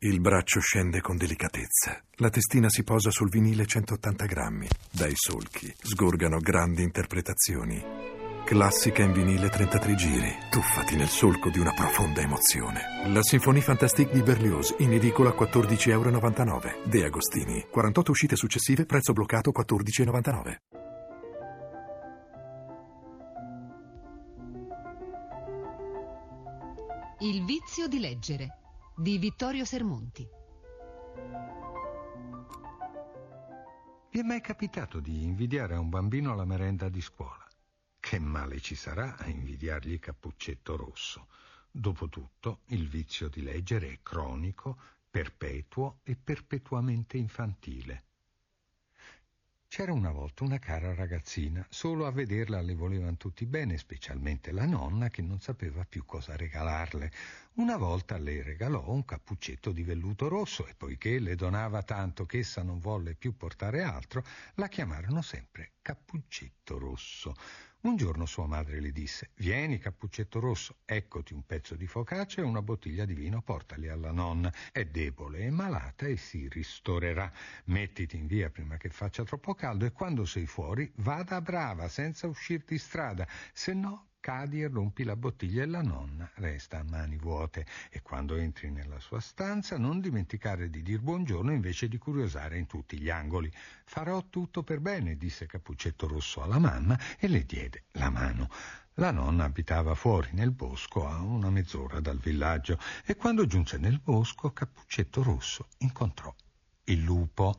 Il braccio scende con delicatezza. La testina si posa sul vinile 180 grammi. Dai solchi sgorgano grandi interpretazioni. Classica in vinile 33 giri. Tuffati nel solco di una profonda emozione. La Sinfonie Fantastique di Berlioz, in edicola 14,99 euro. De Agostini. 48 uscite successive, prezzo bloccato 14,99. Il vizio di leggere di Vittorio Sermonti. Vi è mai capitato di invidiare a un bambino la merenda di scuola? Che male ci sarà a invidiargli Cappuccetto Rosso? Dopotutto, il vizio di leggere è cronico, perpetuo e perpetuamente infantile. C'era una volta una cara ragazzina, solo a vederla le volevano tutti bene, specialmente la nonna che non sapeva più cosa regalarle. Una volta le regalò un cappuccetto di velluto rosso e poiché le donava tanto che essa non volle più portare altro, la chiamarono sempre Cappuccetto Rosso. Un giorno sua madre le disse: Vieni, Cappuccetto Rosso, eccoti un pezzo di focaccia e una bottiglia di vino, portali alla nonna. È debole e malata e si ristorerà. Mettiti in via prima che faccia troppo caldo e quando sei fuori vada brava, senza uscire di strada, se no cadi e rompi la bottiglia e la nonna resta a mani vuote e quando entri nella sua stanza non dimenticare di dir buongiorno invece di curiosare in tutti gli angoli. Farò tutto per bene, disse Cappuccetto Rosso alla mamma e le diede la mano. La nonna abitava fuori nel bosco a una mezz'ora dal villaggio e quando giunse nel bosco Cappuccetto Rosso incontrò il lupo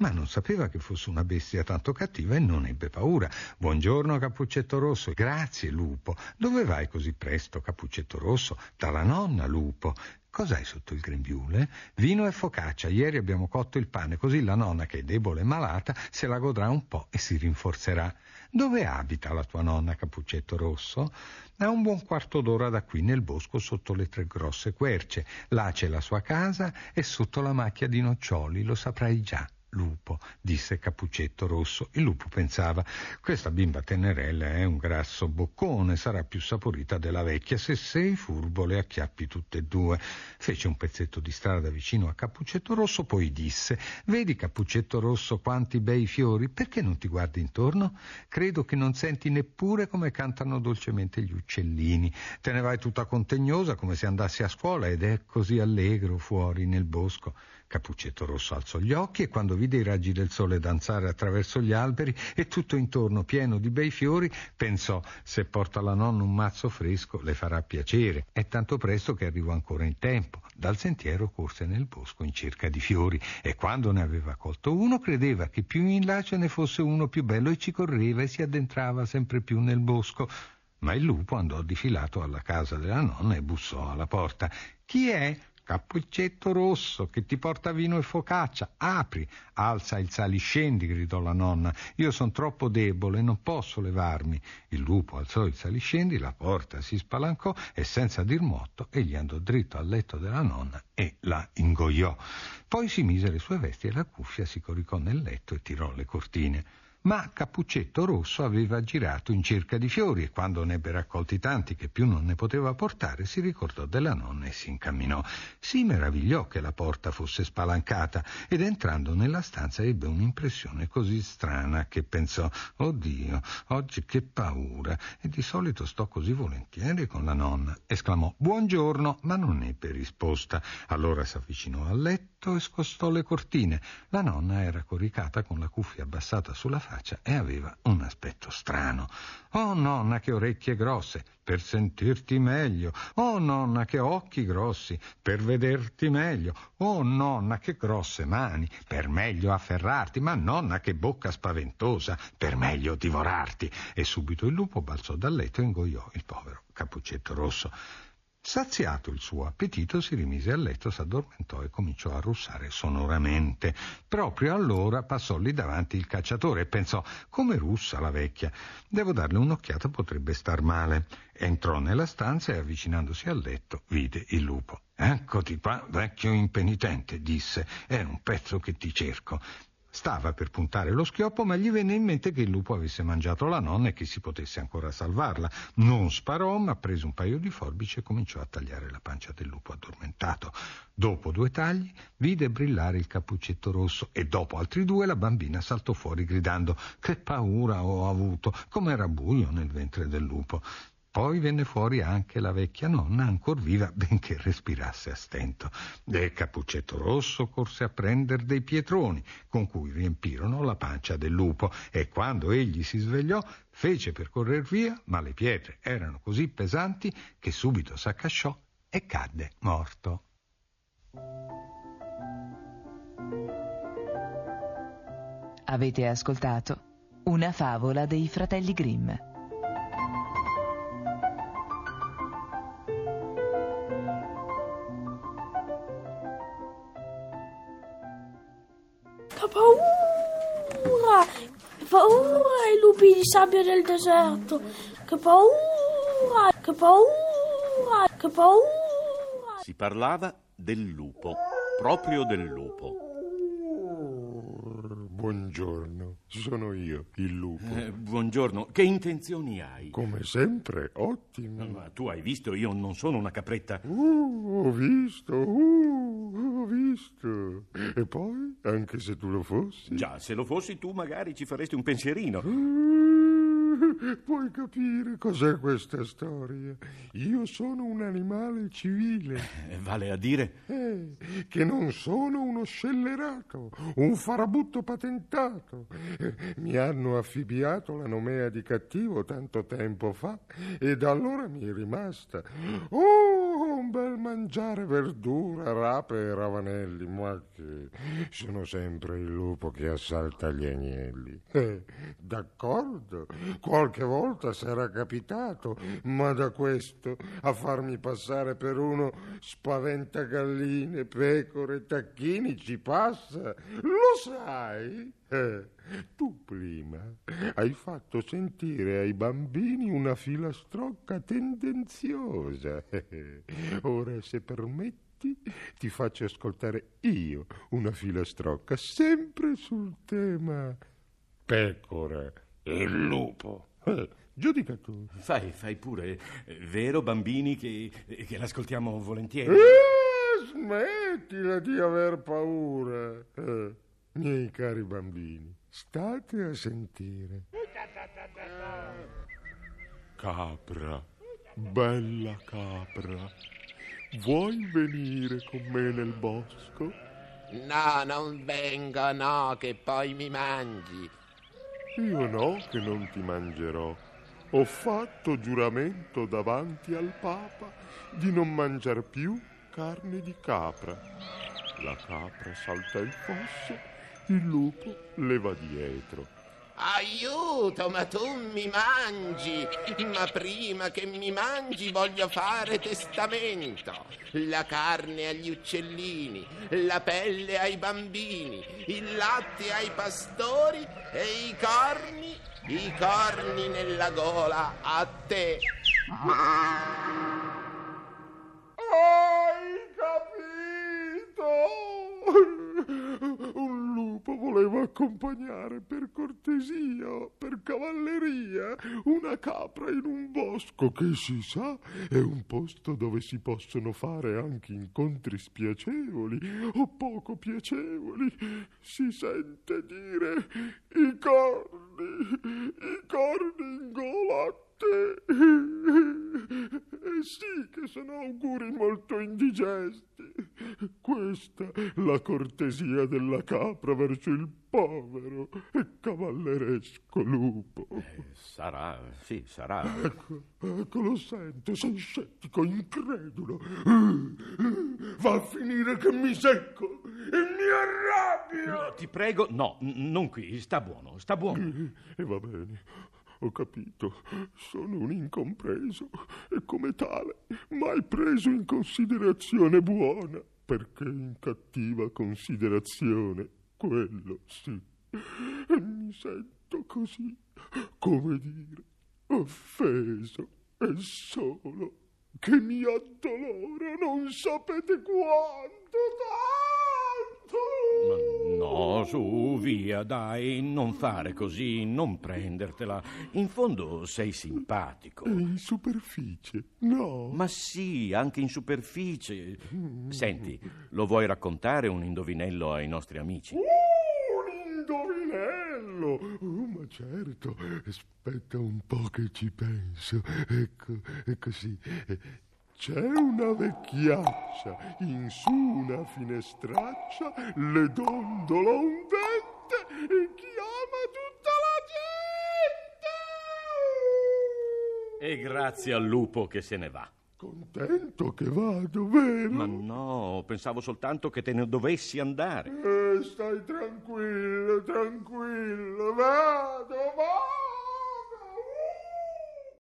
ma non sapeva che fosse una bestia tanto cattiva e non ebbe paura. Buongiorno, Cappuccetto Rosso. Grazie, lupo. Dove vai così presto, Cappuccetto Rosso? Dalla nonna, lupo. Cos'hai sotto il grembiule? Vino e focaccia. Ieri abbiamo cotto il pane, così la nonna, che è debole e malata, se la godrà un po' e si rinforzerà. Dove abita la tua nonna, Cappuccetto Rosso? A un buon quarto d'ora da qui, nel bosco, sotto le tre grosse querce. Là c'è la sua casa e sotto la macchia di noccioli, lo saprai già lupo, disse Cappuccetto Rosso. Il lupo pensava, questa bimba tenerella è un grasso boccone, sarà più saporita della vecchia, se sei furbo le acchiappi tutte e due. Fece un pezzetto di strada vicino a Cappuccetto Rosso, poi disse, vedi Cappuccetto Rosso quanti bei fiori, perché non ti guardi intorno? Credo che non senti neppure come cantano dolcemente gli uccellini. Te ne vai tutta contegnosa come se andassi a scuola ed è così allegro fuori nel bosco. Cappuccetto Rosso alzò gli occhi e quando vide i raggi del sole danzare attraverso gli alberi e tutto intorno pieno di bei fiori, pensò se porta alla nonna un mazzo fresco le farà piacere. È tanto presto che arrivo ancora in tempo. Dal sentiero corse nel bosco in cerca di fiori e quando ne aveva colto uno credeva che più in là ce ne fosse uno più bello e ci correva e si addentrava sempre più nel bosco. Ma il lupo andò difilato alla casa della nonna e bussò alla porta. Chi è? Cappuccetto rosso che ti porta vino e focaccia. Apri, alza il saliscendi, gridò la nonna. Io sono troppo debole, non posso levarmi. Il lupo alzò il saliscendi, la porta si spalancò e senza dir motto egli andò dritto al letto della nonna e la ingoiò. Poi si mise le sue vesti e la cuffia, si coricò nel letto e tirò le cortine ma Cappuccetto Rosso aveva girato in cerca di fiori e quando ne ebbe raccolti tanti che più non ne poteva portare, si ricordò della nonna e si incamminò. Si meravigliò che la porta fosse spalancata ed entrando nella stanza ebbe un'impressione così strana che pensò Oddio, oggi che paura e di solito sto così volentieri con la nonna. Esclamò Buongiorno, ma non ebbe risposta. Allora s'avvicinò al letto e scostò le cortine. La nonna era coricata con la cuffia abbassata sulla faccia faccia e aveva un aspetto strano. Oh nonna, che orecchie grosse, per sentirti meglio. Oh nonna, che occhi grossi, per vederti meglio. Oh nonna, che grosse mani, per meglio afferrarti. Ma nonna, che bocca spaventosa, per meglio divorarti. E subito il lupo balzò dal letto e ingoiò il povero cappuccetto rosso. Saziato il suo appetito, si rimise a letto, s'addormentò e cominciò a russare sonoramente. Proprio allora passò lì davanti il cacciatore e pensò: come russa la vecchia? Devo darle un'occhiata, potrebbe star male. Entrò nella stanza e avvicinandosi al letto vide il lupo. Eccoti qua, vecchio impenitente, disse. È un pezzo che ti cerco. Stava per puntare lo schioppo, ma gli venne in mente che il lupo avesse mangiato la nonna e che si potesse ancora salvarla. Non sparò, ma prese un paio di forbici e cominciò a tagliare la pancia del lupo addormentato. Dopo due tagli vide brillare il cappuccetto rosso e dopo altri due la bambina saltò fuori gridando Che paura ho avuto, com'era buio nel ventre del lupo. Poi venne fuori anche la vecchia nonna, ancor viva, benché respirasse a stento. E Cappuccetto Rosso corse a prendere dei pietroni, con cui riempirono la pancia del lupo, e quando egli si svegliò, fece per correr via, ma le pietre erano così pesanti che subito s'accasciò e cadde morto. Avete ascoltato una favola dei fratelli Grimm. Paura! Che paura i lupi di sabbia del deserto! Che paura! Che paura! Che paura! Si parlava del lupo, proprio del lupo. Buongiorno, sono io, il lupo. Eh, buongiorno, che intenzioni hai? Come sempre, ottimo. Ma tu hai visto, io non sono una capretta. Uh, ho visto, uh, visto. E poi, anche se tu lo fossi. Già, se lo fossi tu magari ci faresti un pensierino. Uh, puoi capire cos'è questa storia? Io sono un animale civile. Eh, Vale a dire, Eh, che non sono uno scellerato, un farabutto patentato. Eh, Mi hanno affibbiato la nomea di cattivo tanto tempo fa e da allora mi è rimasta. Oh, bel mangiare verdura, rape e ravanelli, ma che sono sempre il lupo che assalta gli agnelli. Eh, d'accordo, qualche volta sarà capitato, ma da questo a farmi passare per uno spaventagalline, pecore, tacchini ci passa. Lo sai? Eh, tu prima hai fatto sentire ai bambini una filastrocca tendenziosa. Ora, se permetti, ti faccio ascoltare io una filastrocca sempre sul tema pecora e lupo. Eh, giudica tu. fai, fai pure. Eh, Vero, bambini, che, che l'ascoltiamo volentieri? Eh, smettila di aver paura. Eh, miei cari bambini, state a sentire. Capra, bella capra, vuoi venire con me nel bosco? No, non vengo, no, che poi mi mangi. Io no che non ti mangerò. Ho fatto giuramento davanti al Papa di non mangiar più carne di capra. La capra salta il fosso, il lupo le va dietro. Aiuto, ma tu mi mangi. Ma prima che mi mangi voglio fare testamento. La carne agli uccellini, la pelle ai bambini, il latte ai pastori e i corni, i corni nella gola a te. Accompagnare per cortesia, per cavalleria, una capra in un bosco che si sa è un posto dove si possono fare anche incontri spiacevoli o poco piacevoli. Si sente dire i corni, i corni in gola te. Eh sì che sono auguri molto indigesti. Questa la cortesia della capra verso il povero e cavalleresco lupo. Eh, sarà, sì, sarà. Ecco, ecco, lo sento, sei scettico, incredulo. Va a finire che mi secco e mi arrabbio. No, ti prego, no, non qui, sta buono, sta buono. E va bene, ho capito. Sono un incompreso e come tale mai preso in considerazione buona, perché in cattiva considerazione, quello sì. E mi sento così, come dire, offeso e solo, che mi addolora non sapete quanto tanto. No, su, via, dai, non fare così, non prendertela. In fondo sei simpatico. In superficie, no. Ma sì, anche in superficie. Senti, lo vuoi raccontare un indovinello ai nostri amici? Un indovinello! Oh, ma certo, aspetta un po' che ci penso. Ecco, è così. C'è una vecchiaccia, in su una finestraccia, le dondola un dente e chiama tutta la gente! E grazie al lupo che se ne va. Contento che vado, vero? Ma no, pensavo soltanto che te ne dovessi andare. Eh, stai tranquillo, tranquillo, vado!